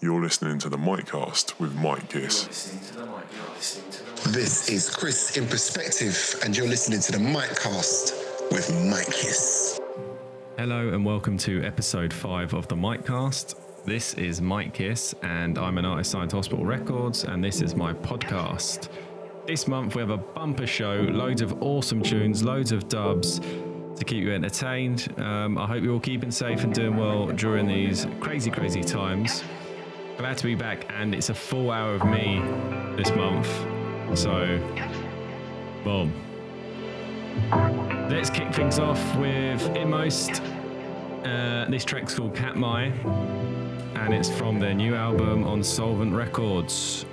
You're listening to the Mitekast with Mitekiss. This is Chris in Perspective, and you're listening to the Mitekast with Mitekiss. Hello and welcome to episode five of the Mitekast. This is Mitekiss, and I'm an artist signed to Hospital Records, and this is my podcast. This month we have a bumper show, loads of awesome tunes, loads of dubs to keep you entertained. Um, I hope you're all keeping safe and doing well during these crazy, crazy times. Glad to be back, and it's a full hour of me this month. So, boom. Let's kick things off with Inmost. Uh, this track's called Katmai, and it's from their new album on Solvent Records.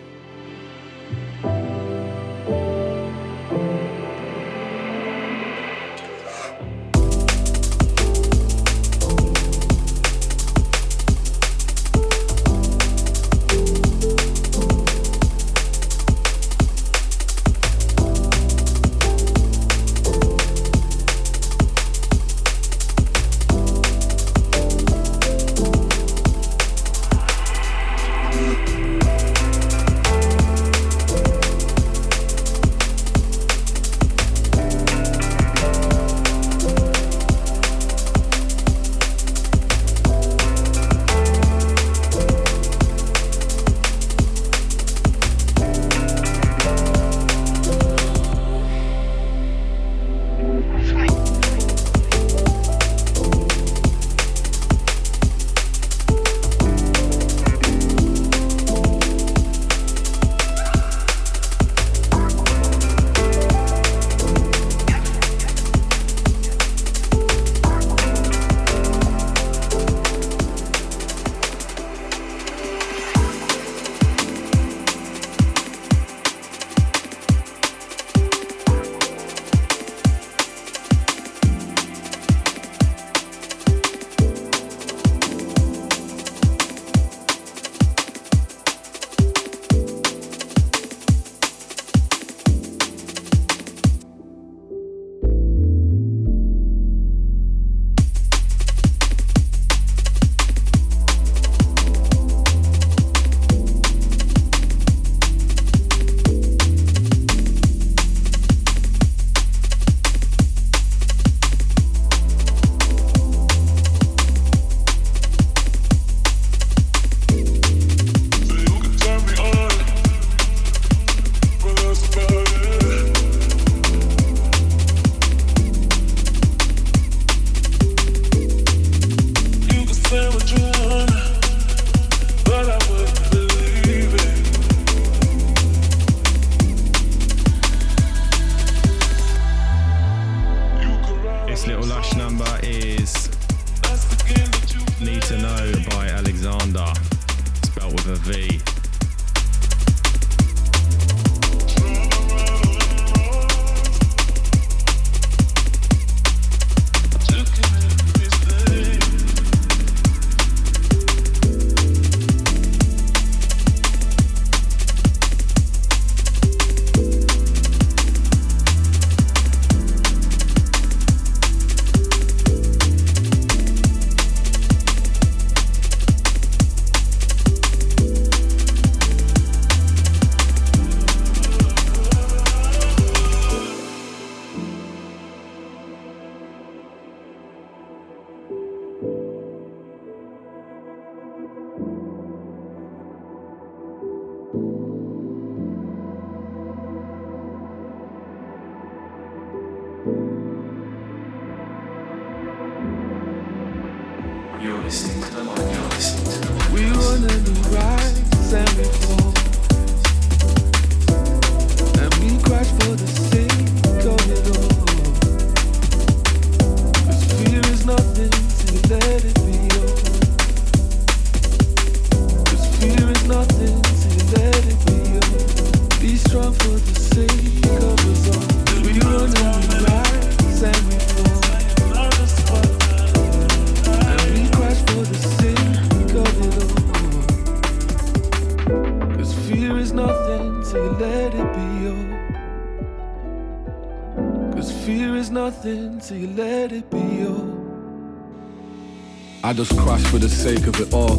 Sake of it all.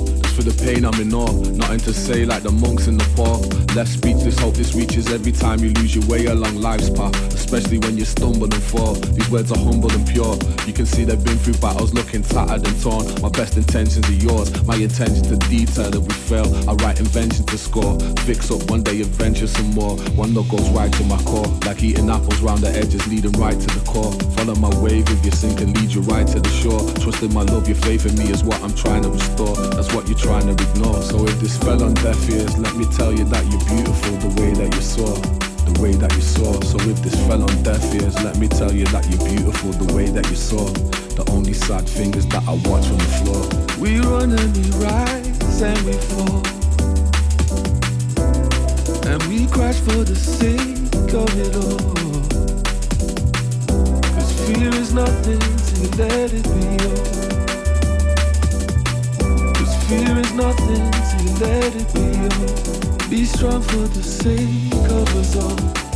To say like the monks in the park. Left speechless, hope this reaches every time you lose your way along life's path. Especially when you stumble and fall. These words are humble and pure. You can see they've been through battles looking tattered and torn. My best intentions are yours. My intention to detail if we fail. I write invention to score. Fix up one day, adventure some more. One that goes right to my core. Like eating apples round the edges, leading right to the core. Follow my wave if you sink and lead you right to the shore. Trust in my love, your faith in me is what I'm trying to restore. That's what you're trying to ignore. So if this fell on deaf ears, let me tell you that you're beautiful the way that you saw. The way that you saw. So if this fell on deaf ears, let me tell you that you're beautiful the way that you saw. The only sad thing is that I watch on the floor. We run and we rise and we fall. And we crash for the sake of it all. Cause fear is nothing till let it be. Fear is nothing till you let it be. Be strong for the sake of us all.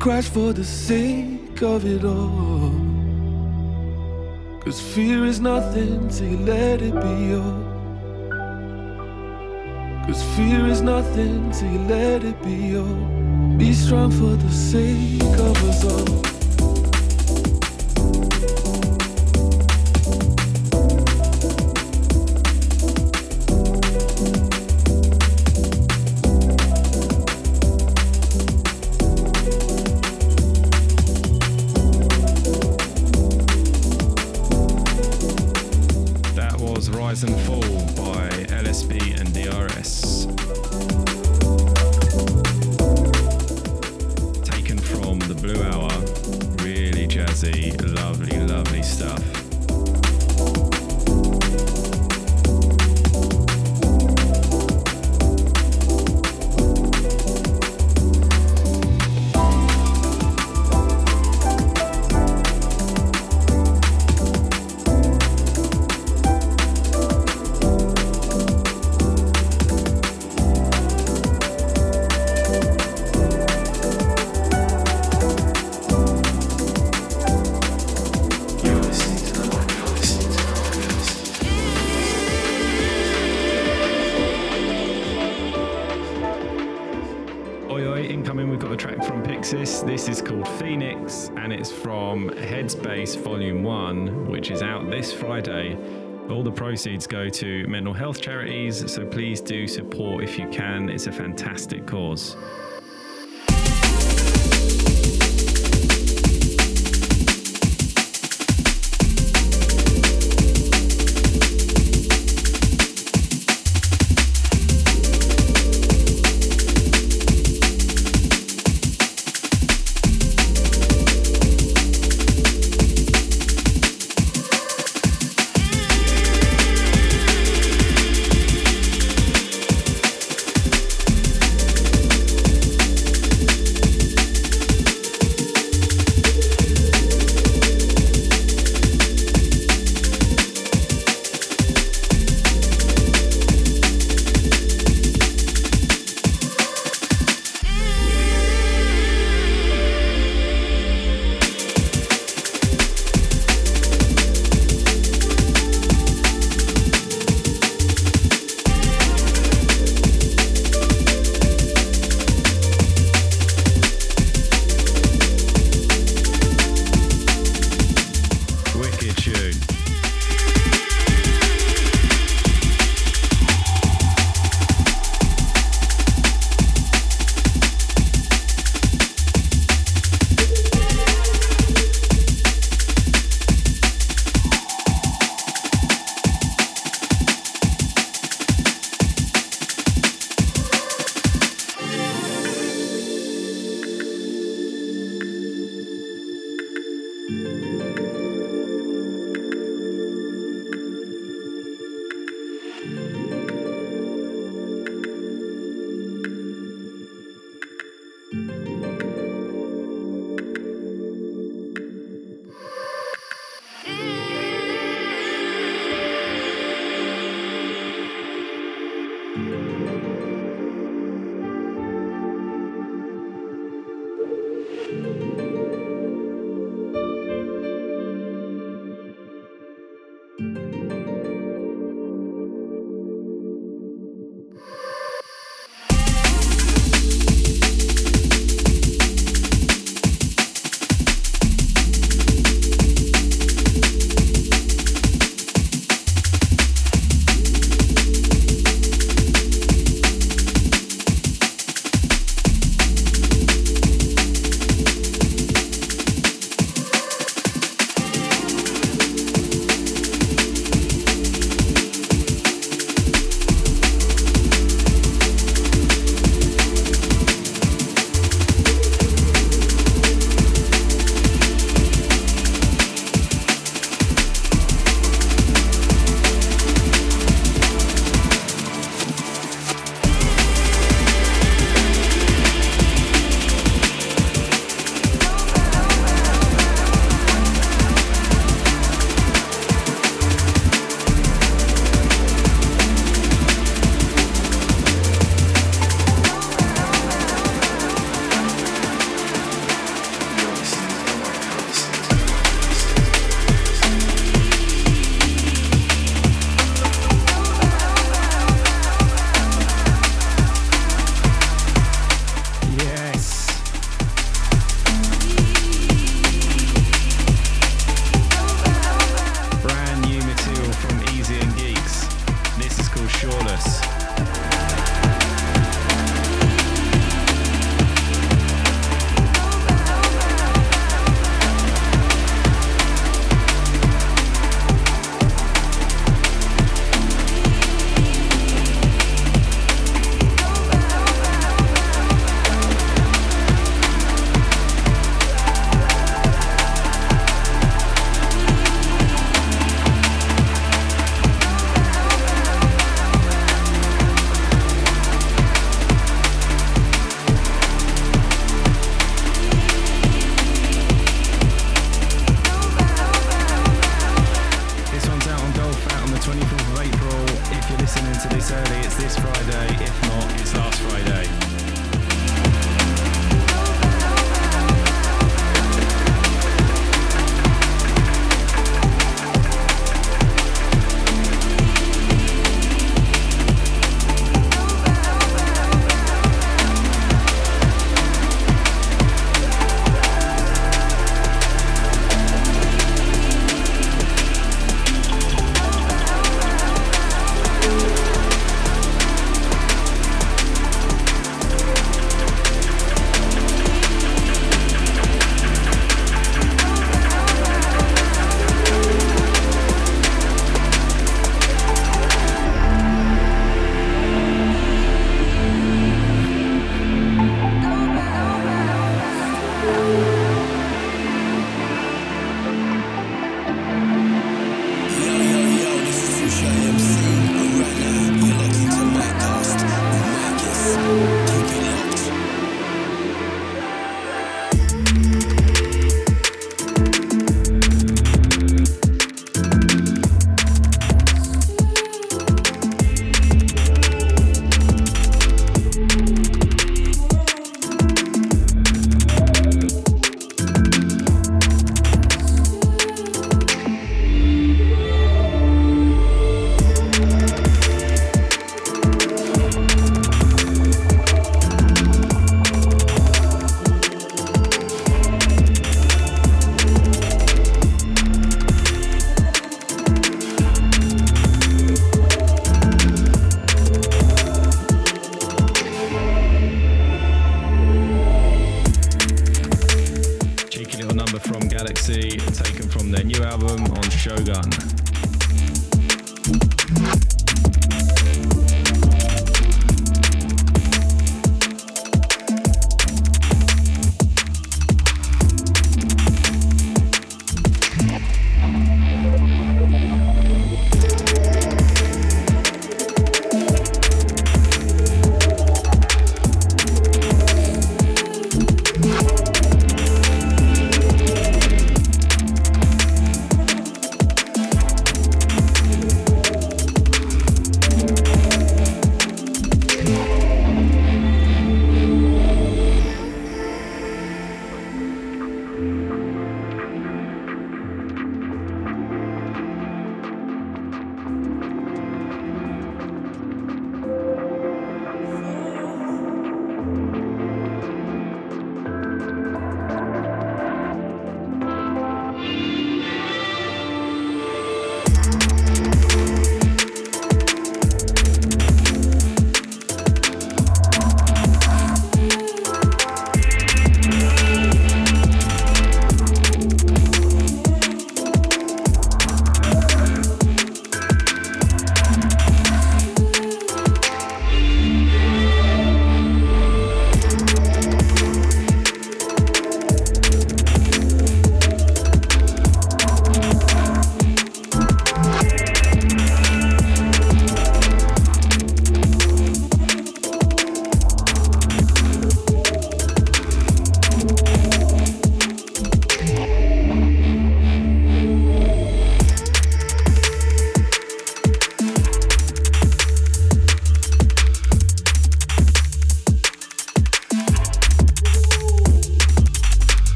Crash for the sake of it all. Cause fear is nothing till you let it be all. Cause fear is nothing till you let it be all. Be strong for the sake of us all. was Rise and Fall by LSB and DRS. Taken from the Blue Hour, really jazzy, lovely, lovely stuff. Proceeds go to mental health charities, so please do support if you can. It's a fantastic cause.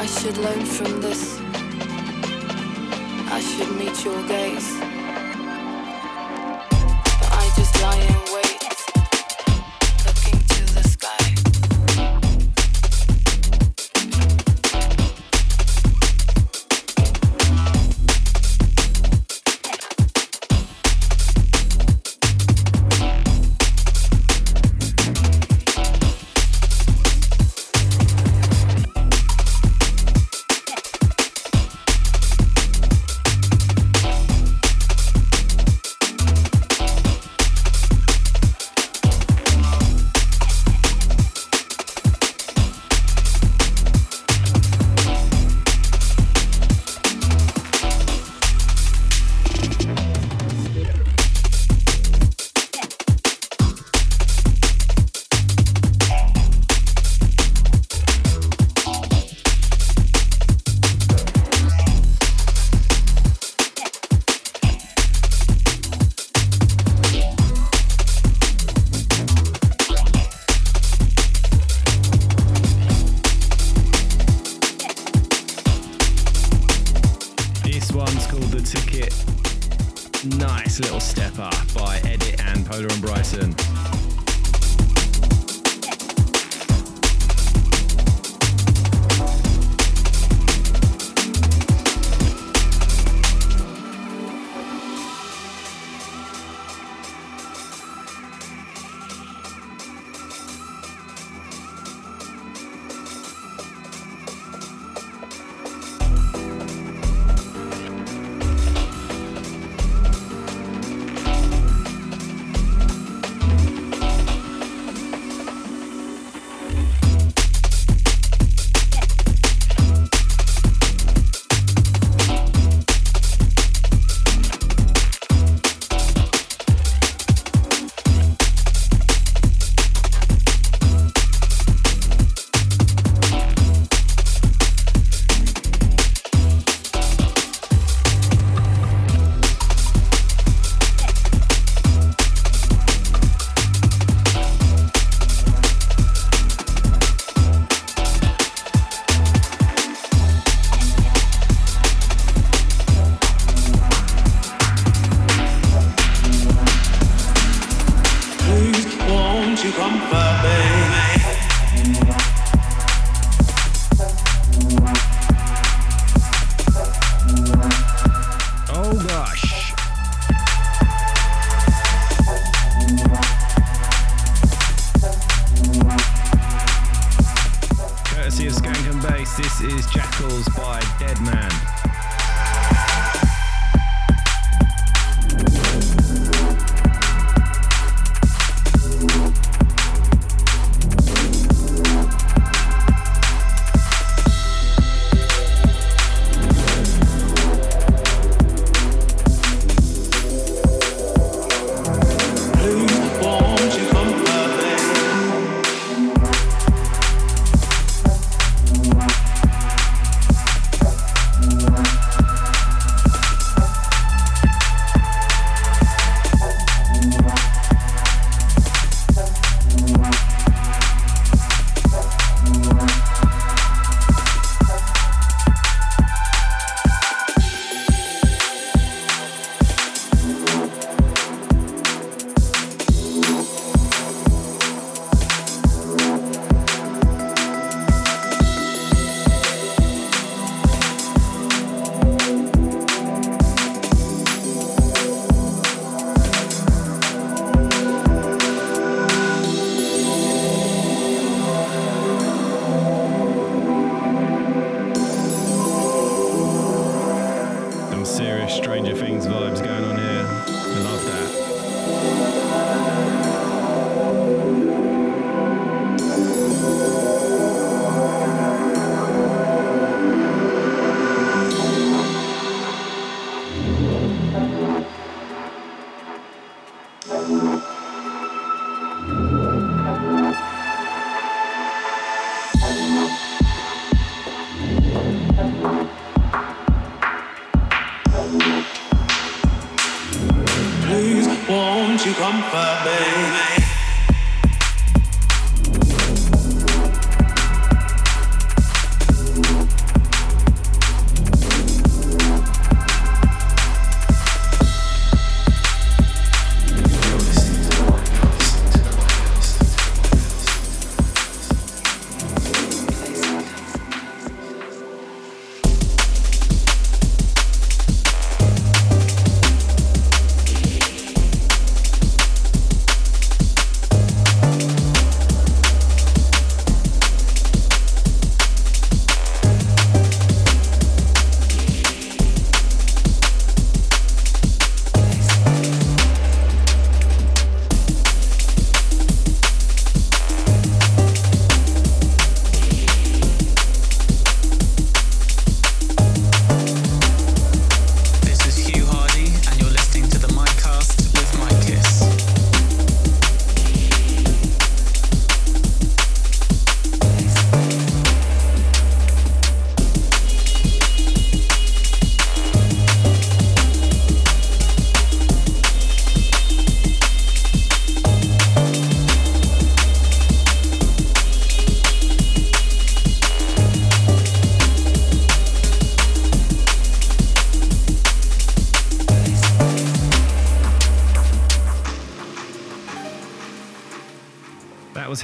I should learn from this. I should meet your gaze.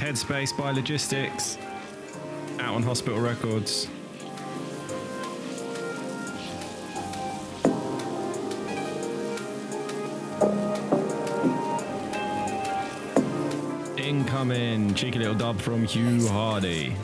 Headspace by Logistics, out on Hospital Records. Incoming, cheeky little dub from Hugh Hardie.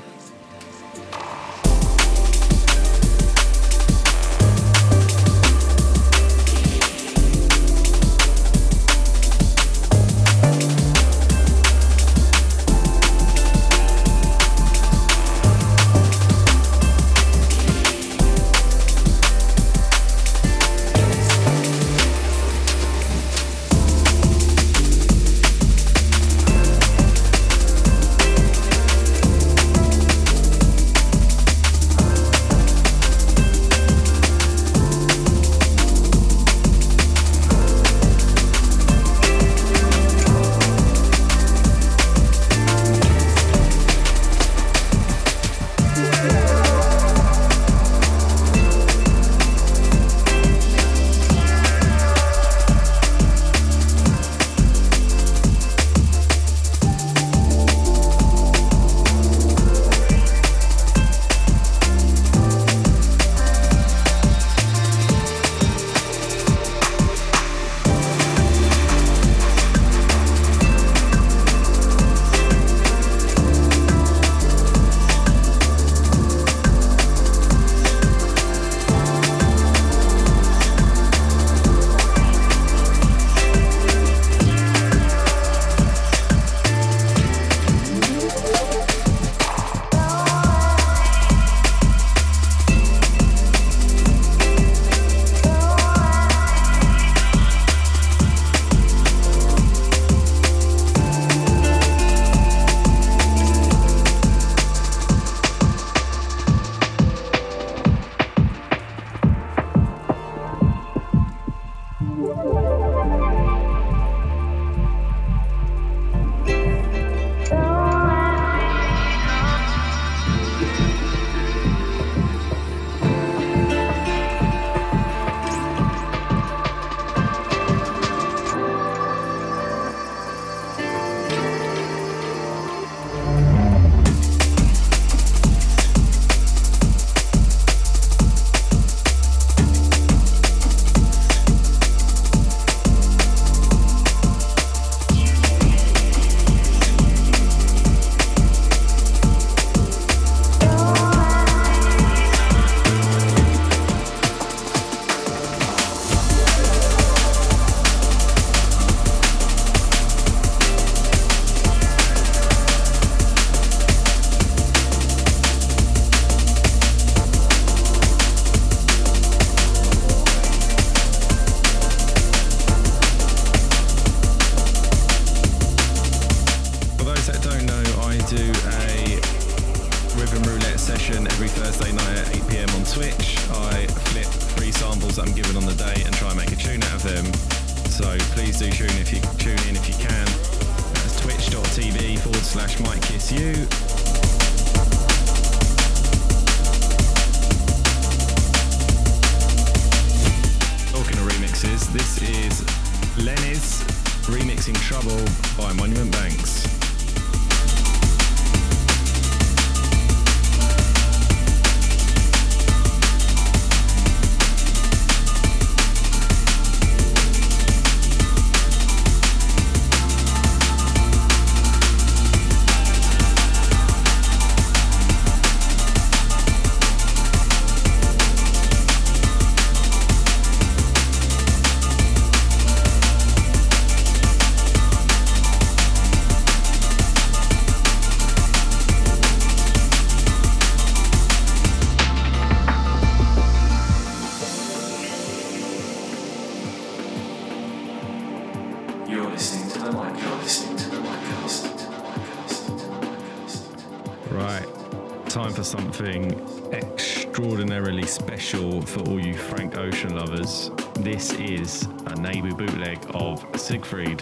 Frank Ocean lovers. This is a Naibu bootleg of Seigfried.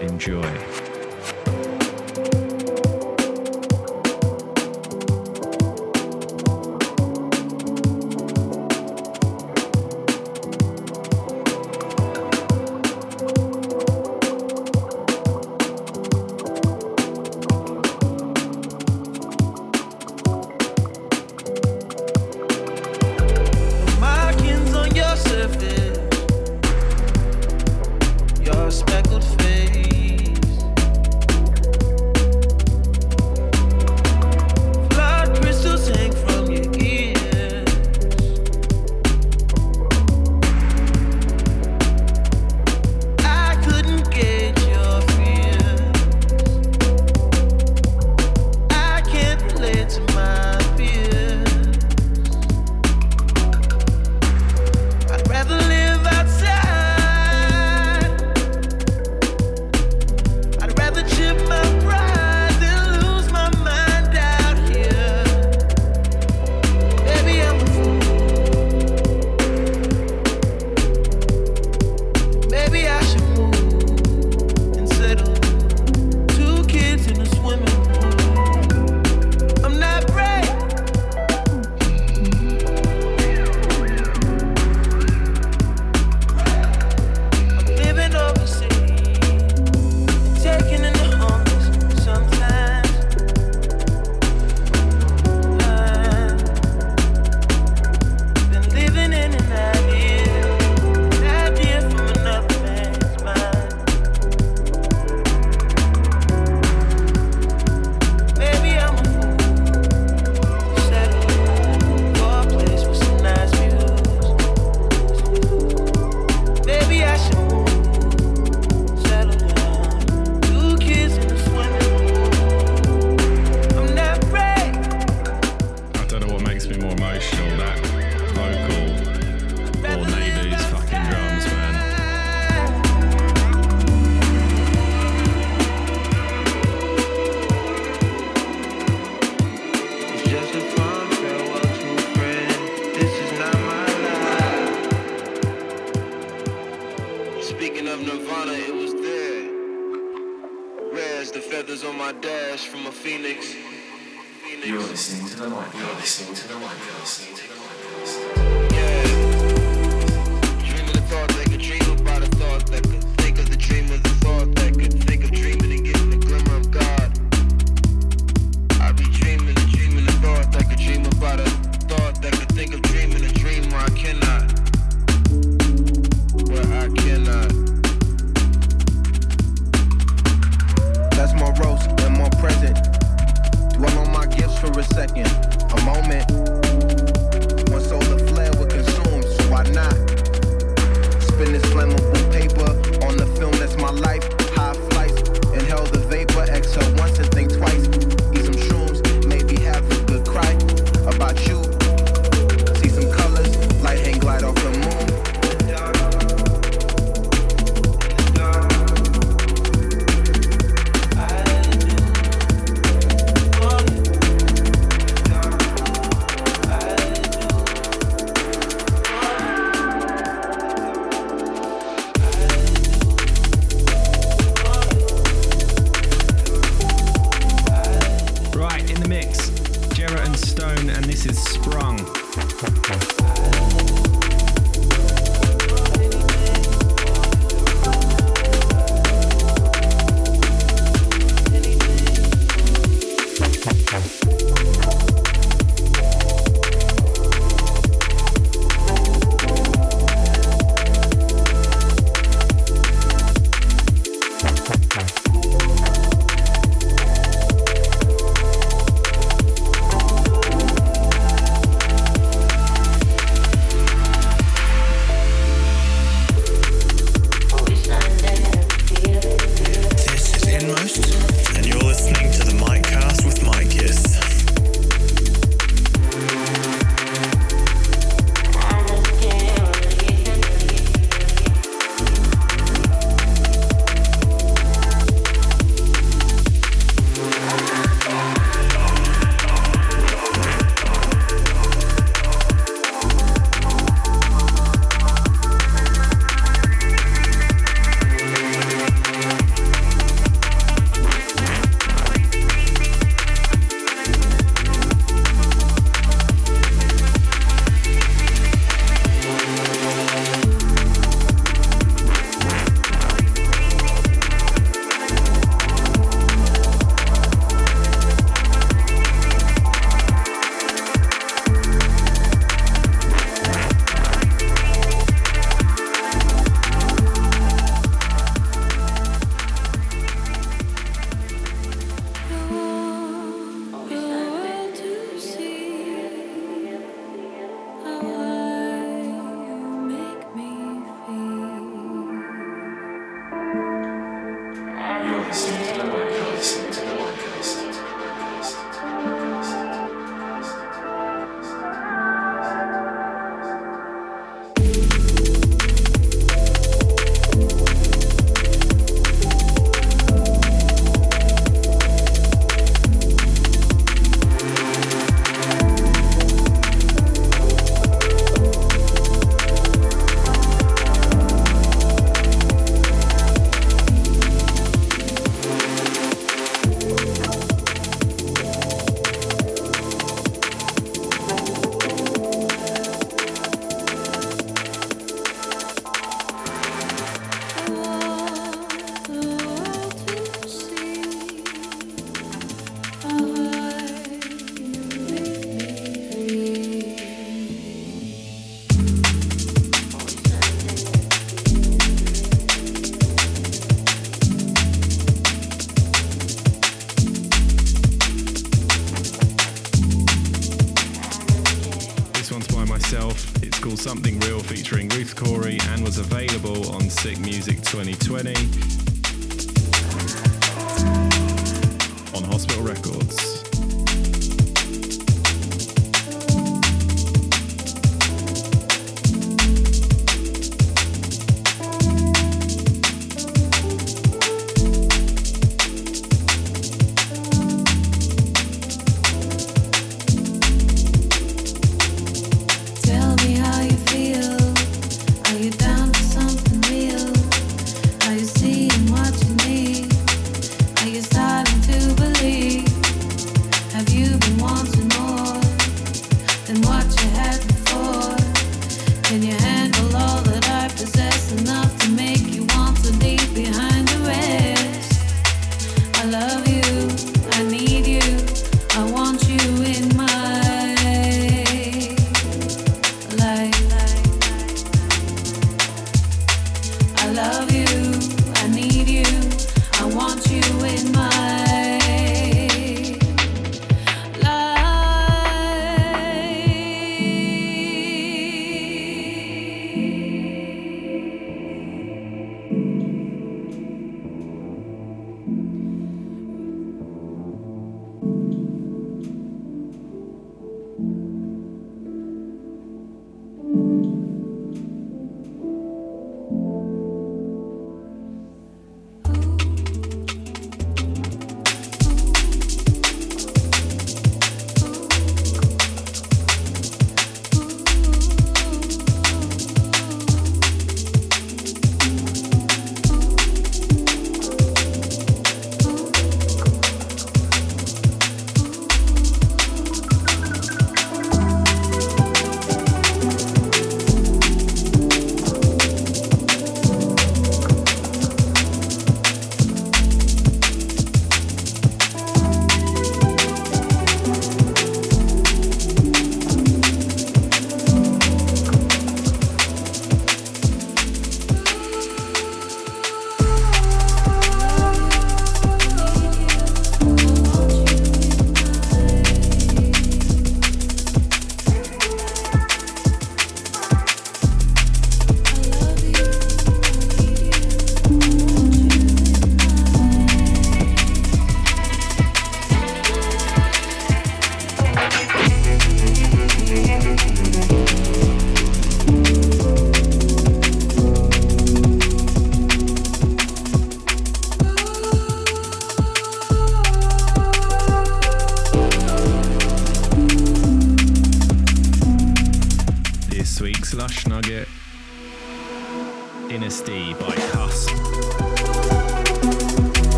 Enjoy.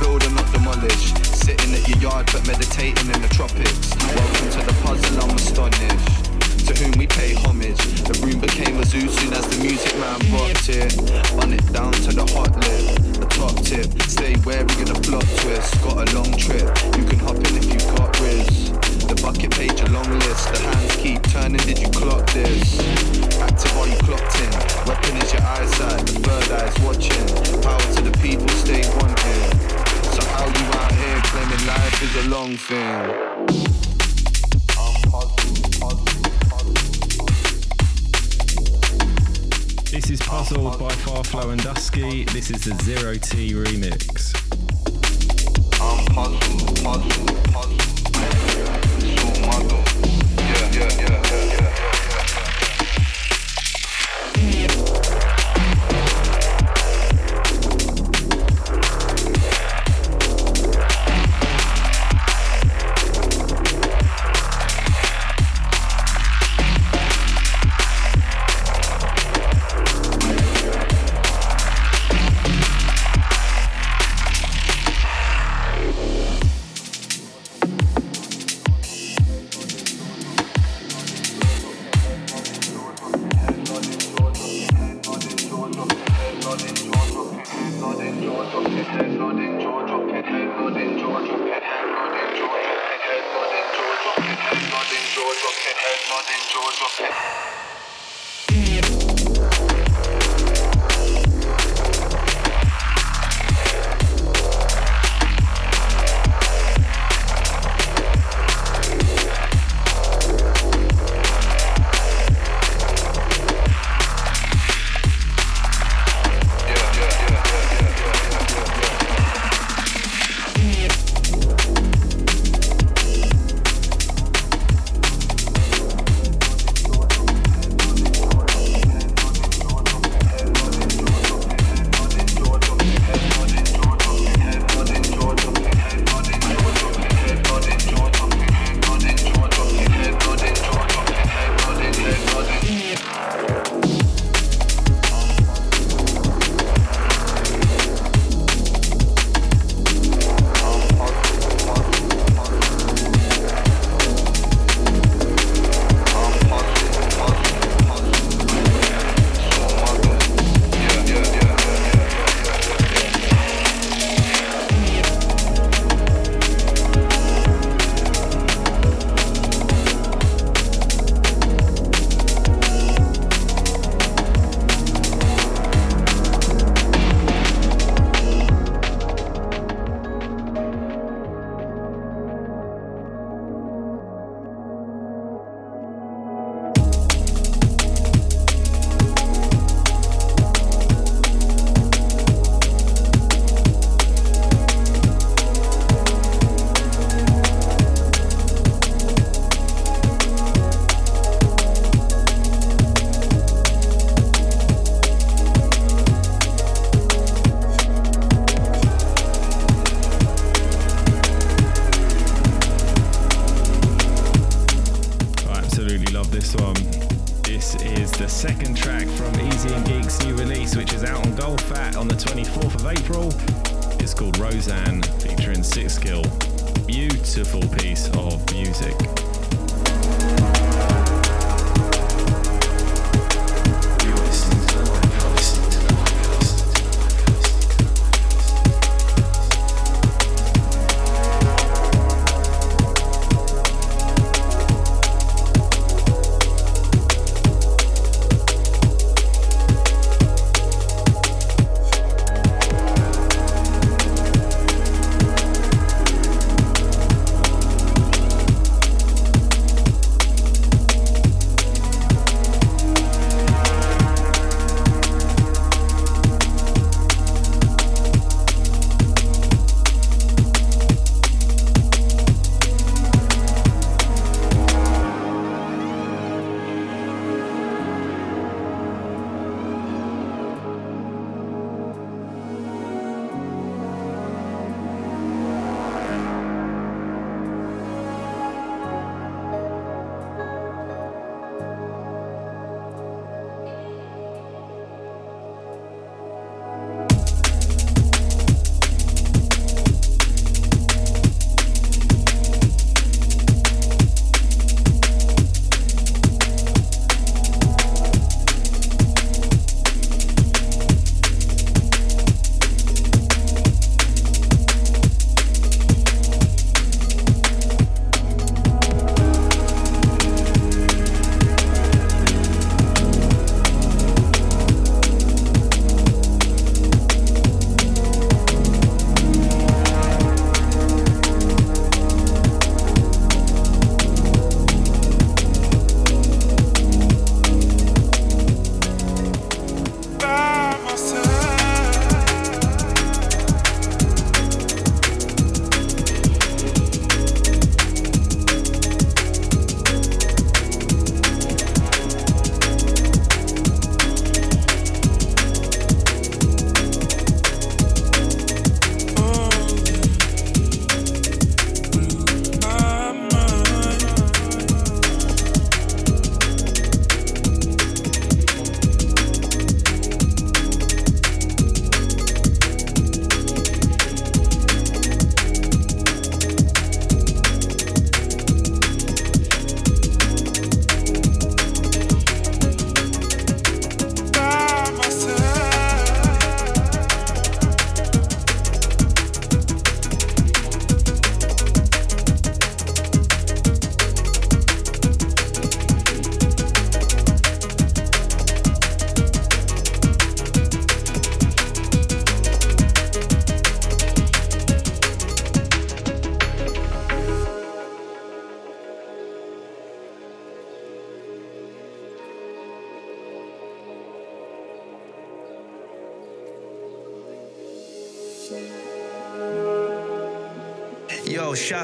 Build and not demolish. Sitting at your yard but meditating in the tropics. Welcome to the puzzle, I'm astonished. To whom we pay homage. The room became a zoo soon as the music man rocked it. Run it down to the hot lip, the top tip. Stay wary of the plot twist. Got a long trip, you can hop in if you got riz. The bucket page, a long list. The hands keep turning, did you clock this? Active while you clocked in. Weapon is your eyesight, the third eye's watching. Power to the people, stay wanting. So you out here claiming life is a long thing? This is Puzzled by Farflow and Duskee. This is the Zero T remix. Skill. Beautiful piece of music.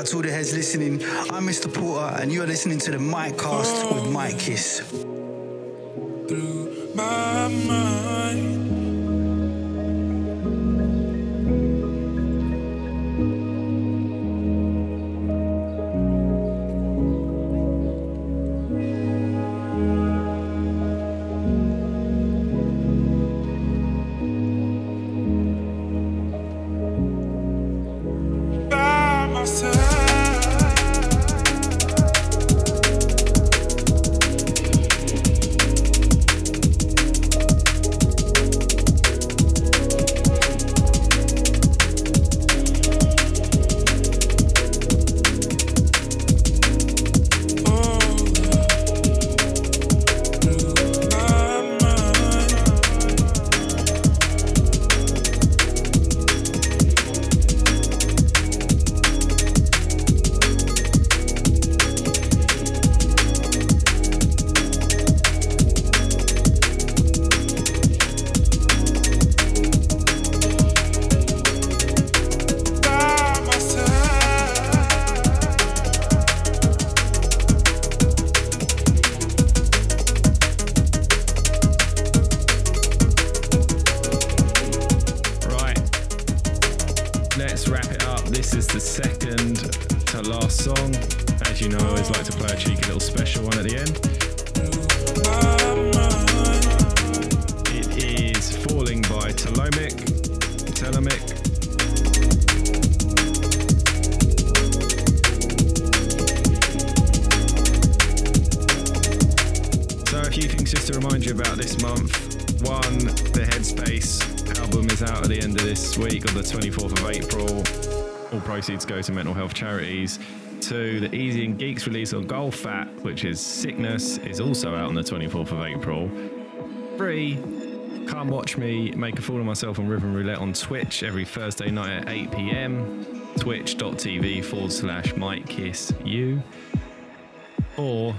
Out to all the heads listening. I'm Mr. Porter, and you're listening to the Mitekast with Mitekiss. To charities. Two, the Easy and Geeks release on Gold Fat, which is Sickness, is also out on the 24th of April. Three, come watch me make a fool of myself on Rhythm Roulette on Twitch every Thursday night at 8 pm. Twitch.tv forward slash Mitekiss You. Or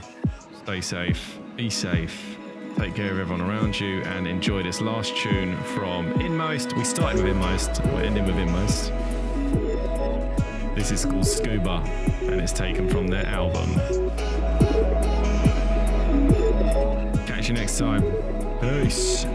stay safe, be safe, take care of everyone around you, and enjoy this last tune from Inmost. We started with Inmost, we're ending with Inmost. This is called Scuba, and it's taken from their album. Catch you next time. Peace.